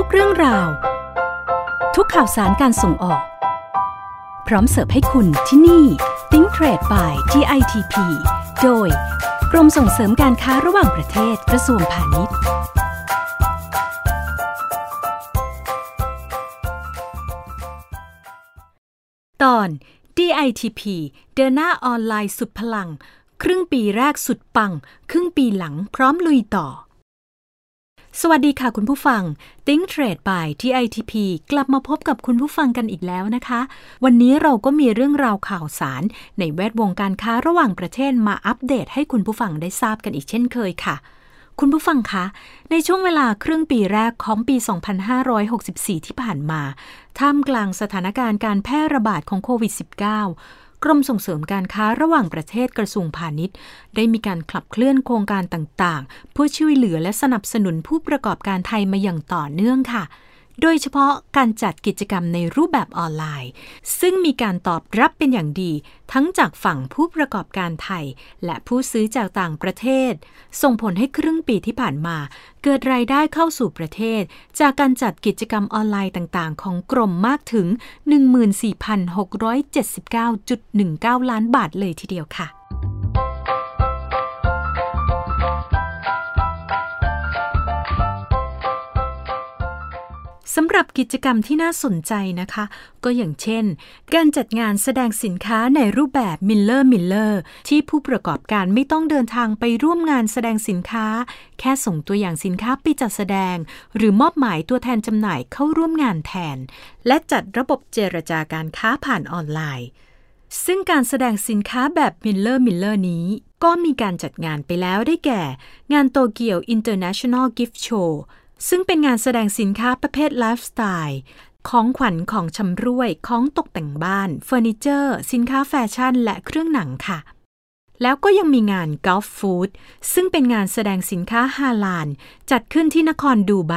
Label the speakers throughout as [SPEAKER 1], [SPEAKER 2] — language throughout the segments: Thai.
[SPEAKER 1] ทุกเรื่องราว ทุกข่าวสารการส่งออก พร้อมเสิร์ฟให้คุณที่นี่ Think Trade by GITP โดย กรมส่งเสริมการค้าระหว่างประเทศกระทรวงพาณิชย์ ตอน DITP เดินหน้าออนไลน์สุดพลัง ครึ่งปีแรกสุดปัง ครึ่งปีหลังพร้อมลุยต่อ สวัสดีค่ะคุณผู้ฟัง Think Trade by TITP กลับมาพบกับคุณผู้ฟังกันอีกแล้วนะคะ วันนี้เราก็มีเรื่องราวข่าวสาร ในแวดวงการค้าระหว่างประเทศมาอัปเดตให้คุณผู้ฟังได้ทราบกันอีกเช่นเคยค่ะ คุณผู้ฟังคะ ในช่วงเวลาครึ่งปีแรกของปี 2564 ที่ผ่านมา ท่ามกลางสถานการณ์การแพร่ระบาดของโควิด -19 กรมส่งเสริมการค้าระหว่างประเทศกระทรวงพาณิชย์ ได้มีการขับเคลื่อนโครงการต่างๆ เพื่อช่วยเหลือและสนับสนุนผู้ประกอบการไทยมาอย่างต่อเนื่องค่ะ โดยเฉพาะการจัดกิจกรรมในรูปแบบออนไลน์ ซึ่งมีการตอบรับเป็นอย่างดี ทั้งจากฝั่งผู้ประกอบการไทย และผู้ซื้อจากต่างประเทศ ส่งผลให้ครึ่งปีที่ผ่านมา เกิดรายได้เข้าสู่ประเทศ จากการจัดกิจกรรมออนไลน์ต่างๆ ของกรมมากถึง 14,679.19 ล้านบาทเลยทีเดียวค่ะ สำหรับกิจกรรมที่น่าสนใจนะคะ ก็อย่างเช่น การจัดงานแสดงสินค้าในรูปแบบ Mirror Mirror ที่ผู้ประกอบการไม่ต้องเดินทางไปร่วมงานแสดงสินค้า แค่ส่งตัวอย่างสินค้าไปจัดแสดง หรือมอบหมายตัวแทนจำหน่ายเข้าร่วมงานแทน และจัดระบบเจรจาการค้าผ่านออนไลน์ซึ่งการแสดงสินค้าแบบ Mirror Mirror นี้ ก็มีการจัดงานไปแล้วได้แก่ งานโตเกียว International Gift Show ซึ่งเป็นงานแสดงสินค้าประเภทไลฟ์สไตล์ของขวัญของชำร่วย ของตกแต่งบ้าน เฟอร์นิเจอร์ สินค้าแฟชั่น และเครื่องหนังค่ะ แล้วก็ยังมีงาน Gulfood ซึ่งเป็นงานแสดงสินค้าฮาลาลจัดขึ้นที่นครดูไบ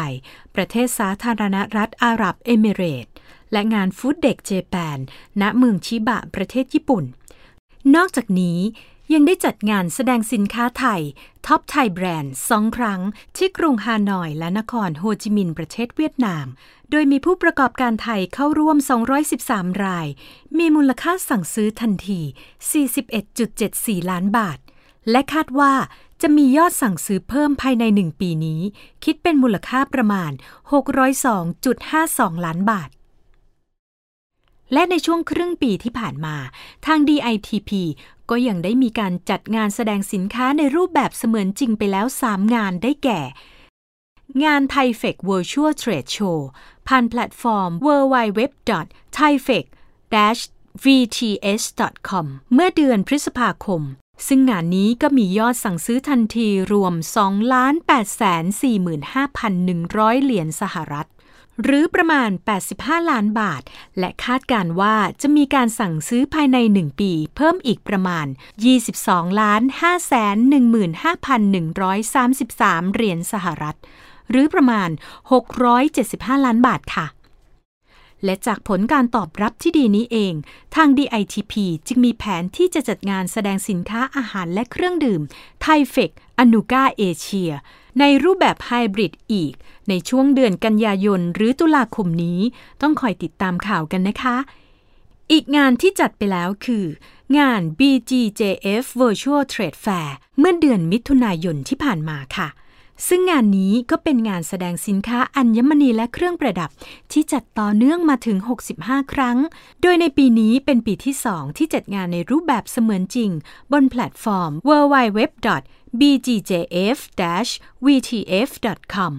[SPEAKER 1] ประเทศสาธารณรัฐอาหรับเอมิเรต และงาน Foodex Japan ณ เมืองชิบะ ประเทศญี่ปุ่น นอกจากนี้ ยังได้จัดงานแสดงสินค้าไทย Top Thai Brands สองครั้ง ที่กรุงฮานอยและนครโฮจิมินห์ประเทศเวียดนาม โดยมีผู้ประกอบการไทยเข้าร่วม 213 ราย มีมูลค่าสั่งซื้อทันที 41.74 ล้านบาท และคาดว่าจะมียอดสั่งซื้อเพิ่มภายใน 1 ปีนี้ คิดเป็นมูลค่าประมาณ 602.52 ล้านบาท และในช่วงครึ่งปีที่ผ่านมา ทาง DITP ก็ยังได้มีการจัดงานแสดงสินค้าในรูปแบบเสมือนจริงไปแล้ว 3 งานได้แก่ งาน t h a i f e c Virtual Trade Show ผ่านแพลตฟอร์ม www.thaifec-vts.com เมื่อเดือนพฤษภาคม ซึ่งงานนี้ก็มียอดสั่งซื้อทันทีรวม 2,845,100 เหรียญสหรัฐ หรือประมาณ 85 ล้านบาท และคาดการว่าจะมีการสั่งซื้อภายใน 1 ปี เพิ่มอีกประมาณ 22 ล้าน515,133 เหรียญสหรัฐ หรือประมาณ 675 ล้านบาทค่ะ และจากผลการตอบรับที่ดีนี้เอง ทาง DITP จึงมีแผนที่จะจัดงานแสดงสินค้าอาหารและเครื่องดื่มไทเฟกอนูกาเอเชีย ในรูปแบบไฮบริดอีก ในช่วงเดือนกันยายนหรือตุลาคมนี้ ต้องคอยติดตามข่าวกันนะคะ อีกงานที่จัดไปแล้วคือ งาน BGJF Virtual Trade Fair เมื่อเดือนมิถุนายนที่ผ่านมาค่ะ ซึ่งงานนี้ก็เป็นงานแสดงสินค้าอัญมณีและเครื่องประดับ ที่จัดต่อเนื่องมาถึง 65 ครั้ง โดยในปีนี้เป็นปีที่ 2 ที่จัดงานในรูปแบบเสมือนจริง บนแพลตฟอร์ม www.bgjf-vtf.com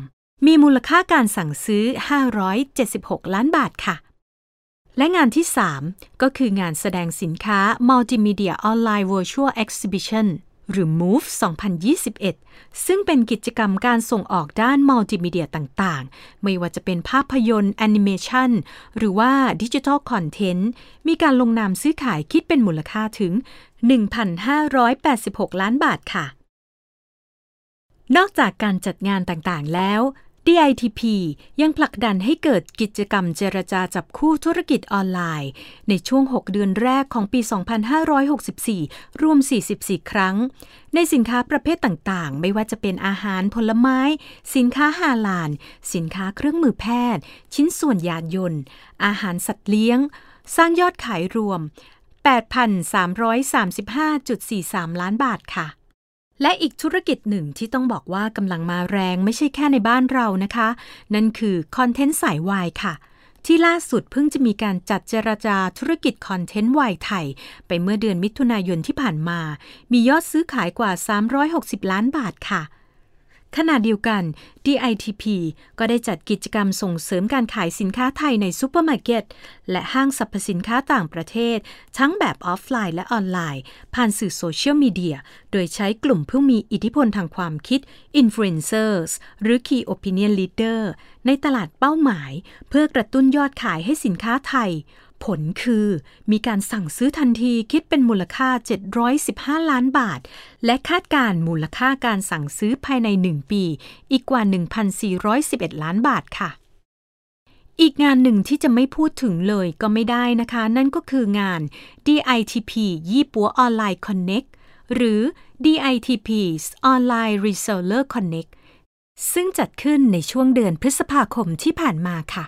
[SPEAKER 1] มีมูลค่าการสั่งซื้อ 576 ล้านบาทค่ะ และงานที่ 3 ก็คืองานแสดงสินค้า Multimedia Online Virtual Exhibition หรือ MOVE 2021 ซึ่งเป็นกิจกรรมการส่งออกด้านมัลติมีเดียต่างๆ ไม่ว่าจะเป็นภาพยนตร์แอนิเมชันหรือว่า digital content มีการลงนามซื้อขายคิดเป็นมูลค่าถึง 1,586 ล้านบาทค่ะ นอกจากการจัดงานต่างๆแล้ว DITP ยังผลักดันให้เกิดกิจกรรมเจรจาจับคู่ธุรกิจออนไลน์ ในช่วง 6 เดือนแรกของปี 2564 รวม 44 ครั้ง ในสินค้าประเภทต่างๆ ไม่ว่าจะเป็นอาหารผลไม้ สินค้าฮาลาลสินค้าเครื่องมือแพทย์ ชิ้นส่วนยานยนต์ อาหารสัตว์เลี้ยง สร้างยอดขายรวม 8,335.43 ล้านบาทค่ะ และอีกธุรกิจหนึ่งที่ต้องบอกว่ากำลังมาแรงไม่ใช่แค่ในบ้านเรานะคะ นั่นคือคอนเทนต์สายวายค่ะ ที่ล่าสุดเพิ่งจะมีการจัดเจรจาธุรกิจคอนเทนต์วายไทย ไปเมื่อเดือนมิถุนายนที่ผ่านมา มียอดซื้อขายกว่า 360 ล้านบาทค่ะ ขณะเดียวกัน DITP ก็ได้จัดกิจกรรมส่งเสริมการขายสินค้าไทยในซูเปอร์มาร์เก็ต และห้างสรรพสินค้าต่างประเทศ ทั้งแบบออฟไลน์และออนไลน์ ผ่านสื่อโซเชียลมีเดีย โดยใช้กลุ่มผู้มีอิทธิพลทางความคิด Influencers หรือ Key Opinion Leader ในตลาดเป้าหมาย เพื่อกระตุ้นยอดขายให้สินค้าไทย ผลคือมีการสั่งซื้อทันทีคิดเป็นมูลค่า 715 ล้านบาท และคาดการมูลค่าการสั่งซื้อภายใน 1 ปี อีกกว่า 1,411 ล้านบาทค่ะ อีกงานหนึ่งที่จะไม่พูดถึงเลยก็ไม่ได้นะคะ นั่นก็คืองาน DITP ยี่ปัวออนไลน์ Connect หรือ DITP's Online Reseller Connect ซึ่งจัดขึ้นในช่วงเดือนพฤษภาคมที่ผ่านมาค่ะ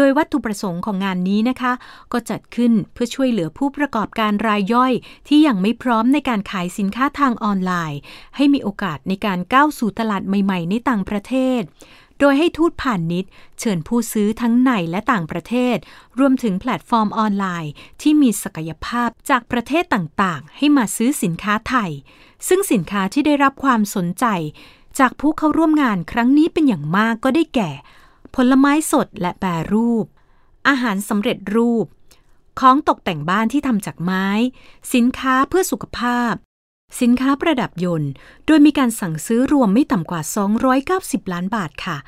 [SPEAKER 1] โดยวัตถุประสงค์ของงานนี้นะคะ ก็จัดขึ้นเพื่อช่วยเหลือผู้ประกอบการรายย่อย ที่ยังไม่พร้อมในการขายสินค้าทางออนไลน์ ให้มีโอกาสในการก้าวสู่ตลาดใหม่ ๆ ในต่างประเทศโดยให้ทูตพาณิชย์เชิญผู้ซื้อทั้งในและต่างประเทศ รวมถึงแพลตฟอร์มออนไลน์ ที่มีศักยภาพจากประเทศต่างๆ ให้มาซื้อสินค้าไทย ซึ่งสินค้าที่ได้รับความสนใจ จากผู้เข้าร่วมงานครั้งนี้เป็นอย่างมากก็ได้แก่ ผลไม้สดและแปรรูป อาหารสำเร็จรูป ของตกแต่งบ้านที่ทำจากไม้ สินค้าเพื่อสุขภาพ สินค้าประดับยนต์ โดยมีการสั่งซื้อรวมไม่ต่ำกว่า 290 ล้านบาทค่ะ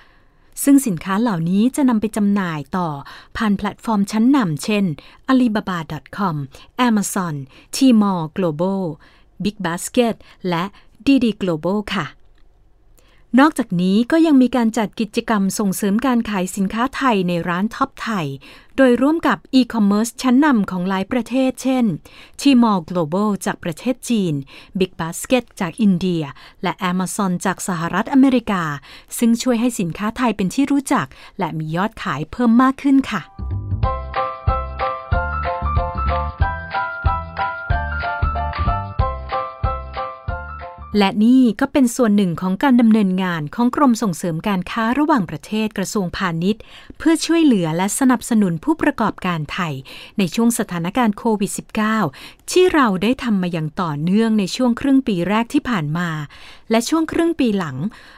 [SPEAKER 1] ซึ่งสินค้าเหล่านี้จะนำไปจำหน่ายต่อ ผ่านแพลตฟอร์มชั้นนำเช่น Alibaba.com Amazon Tmall Global Big Basket และ Didi Global ค่ะ นอกจากนี้ก็ยังมีการจัดกิจกรรมส่งเสริมการขายสินค้าไทยในร้าน TopThai โดยร่วมกับอีคอมเมิร์ซชั้นนำของหลายประเทศ เช่น Tmall Global จากประเทศจีน Big Basket จากอินเดีย และ Amazon จากสหรัฐอเมริกา ซึ่งช่วยให้สินค้าไทยเป็นที่รู้จัก และมียอดขายเพิ่มมากขึ้นค่ะ และนี่ก็เป็นส่วนหนึ่งของการดำเนินงานของกรมส่งเสริมการค้าระหว่างประเทศกระทรวงพาณิชย์ เพื่อช่วยเหลือและสนับสนุนผู้ประกอบการไทย ในช่วงสถานการณ์โควิด -19 ที่เราได้ทำมาอย่างต่อเนื่องในช่วงครึ่งปีแรกที่ผ่านมา และช่วงครึ่งปีหลัง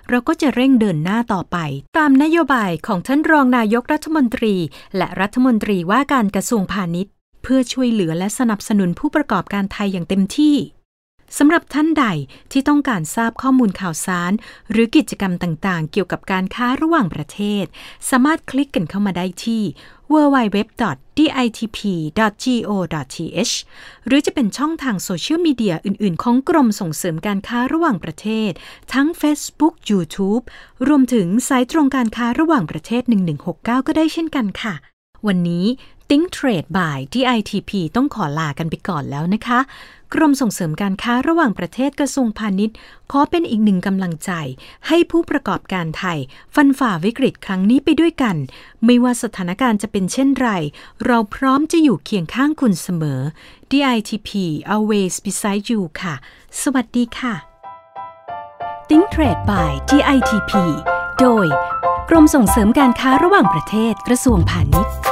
[SPEAKER 1] เราก็จะเร่งเดินหน้าต่อไป ตามนโยบายของท่านรองนายกรัฐมนตรี และรัฐมนตรีว่าการกระทรวงพาณิชย์ เพื่อช่วยเหลือและสนับสนุนผู้ประกอบการไทยอย่างเต็มที่ สำหรับท่านใดที่ต้องการทราบข้อมูลข่าวสาร หรือกิจกรรมต่างๆ เกี่ยวกับการค้าระหว่างประเทศ สามารถคลิกกันเข้ามาได้ที่ www.ditp.go.th หรือจะเป็นช่องทางโซเชียลมีเดียอื่น ๆ ของกรมส่งเสริมการค้าระหว่างประเทศ ทั้ง Facebook YouTube รวมถึงสายตรงการค้าระหว่างประเทศ 1169 ก็ได้เช่นกันค่ะ วันนี้ Think Trade by DITP ต้องขอลากันไปก่อนแล้วนะคะ กรมส่งเสริมการค้าระหว่างประเทศกระทรวงพาณิชย์ ขอเป็นอีกหนึ่งกำลังใจ ให้ผู้ประกอบการไทย ฟันฝ่าวิกฤตครั้งนี้ไปด้วยกัน ไม่ว่าสถานการณ์จะเป็นเช่นไร เราพร้อมจะอยู่เคียงข้างคุณเสมอ DITP always beside you ค่ะ สวัสดีค่ะ Think Trade by DITP โดย กรมส่งเสริมการค้าระหว่างประเทศกระทรวงพาณิชย์